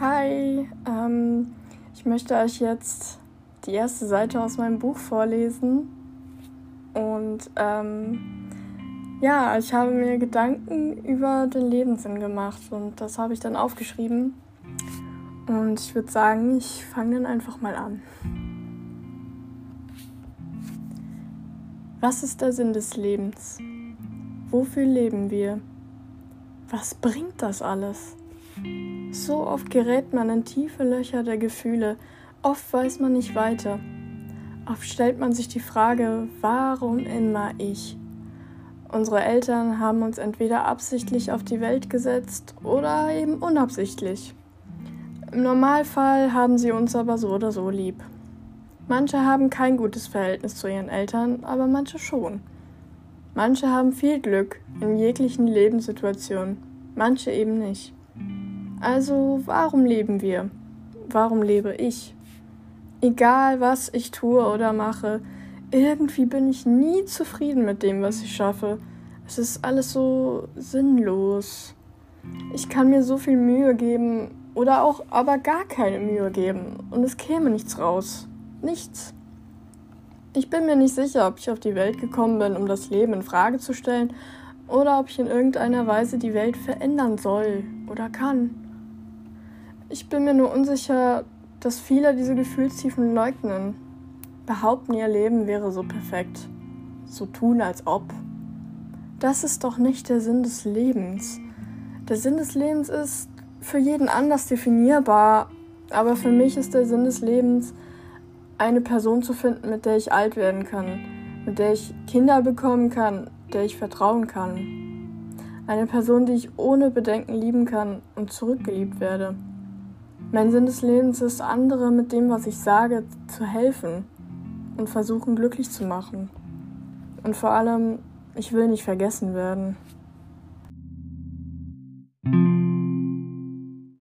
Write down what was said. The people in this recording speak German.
Hi, ähm, ich möchte euch jetzt die erste Seite aus meinem Buch vorlesen. Und ähm, ja, ich habe mir Gedanken über den Lebenssinn gemacht und das habe ich dann aufgeschrieben. Und ich würde sagen, ich fange dann einfach mal an. Was ist der Sinn des Lebens? Wofür leben wir? Was bringt das alles? So oft gerät man in tiefe Löcher der Gefühle, oft weiß man nicht weiter. Oft stellt man sich die Frage, warum immer ich? Unsere Eltern haben uns entweder absichtlich auf die Welt gesetzt oder eben unabsichtlich. Im Normalfall haben sie uns aber so oder so lieb. Manche haben kein gutes Verhältnis zu ihren Eltern, aber manche schon. Manche haben viel Glück in jeglichen Lebenssituationen, manche eben nicht. Also warum leben wir? Warum lebe ich? Egal was ich tue oder mache, irgendwie bin ich nie zufrieden mit dem, was ich schaffe. Es ist alles so sinnlos. Ich kann mir so viel Mühe geben oder auch aber gar keine Mühe geben und es käme nichts raus. Nichts. Ich bin mir nicht sicher, ob ich auf die Welt gekommen bin, um das Leben in Frage zu stellen oder ob ich in irgendeiner Weise die Welt verändern soll oder kann. Ich bin mir nur unsicher, dass viele diese Gefühlstiefen leugnen, behaupten, ihr Leben wäre so perfekt, so tun, als ob. Das ist doch nicht der Sinn des Lebens. Der Sinn des Lebens ist für jeden anders definierbar, aber für mich ist der Sinn des Lebens, eine Person zu finden, mit der ich alt werden kann, mit der ich Kinder bekommen kann, der ich vertrauen kann. Eine Person, die ich ohne Bedenken lieben kann und zurückgeliebt werde. Mein Sinn des Lebens ist, andere mit dem, was ich sage, zu helfen und versuchen glücklich zu machen. Und vor allem, ich will nicht vergessen werden.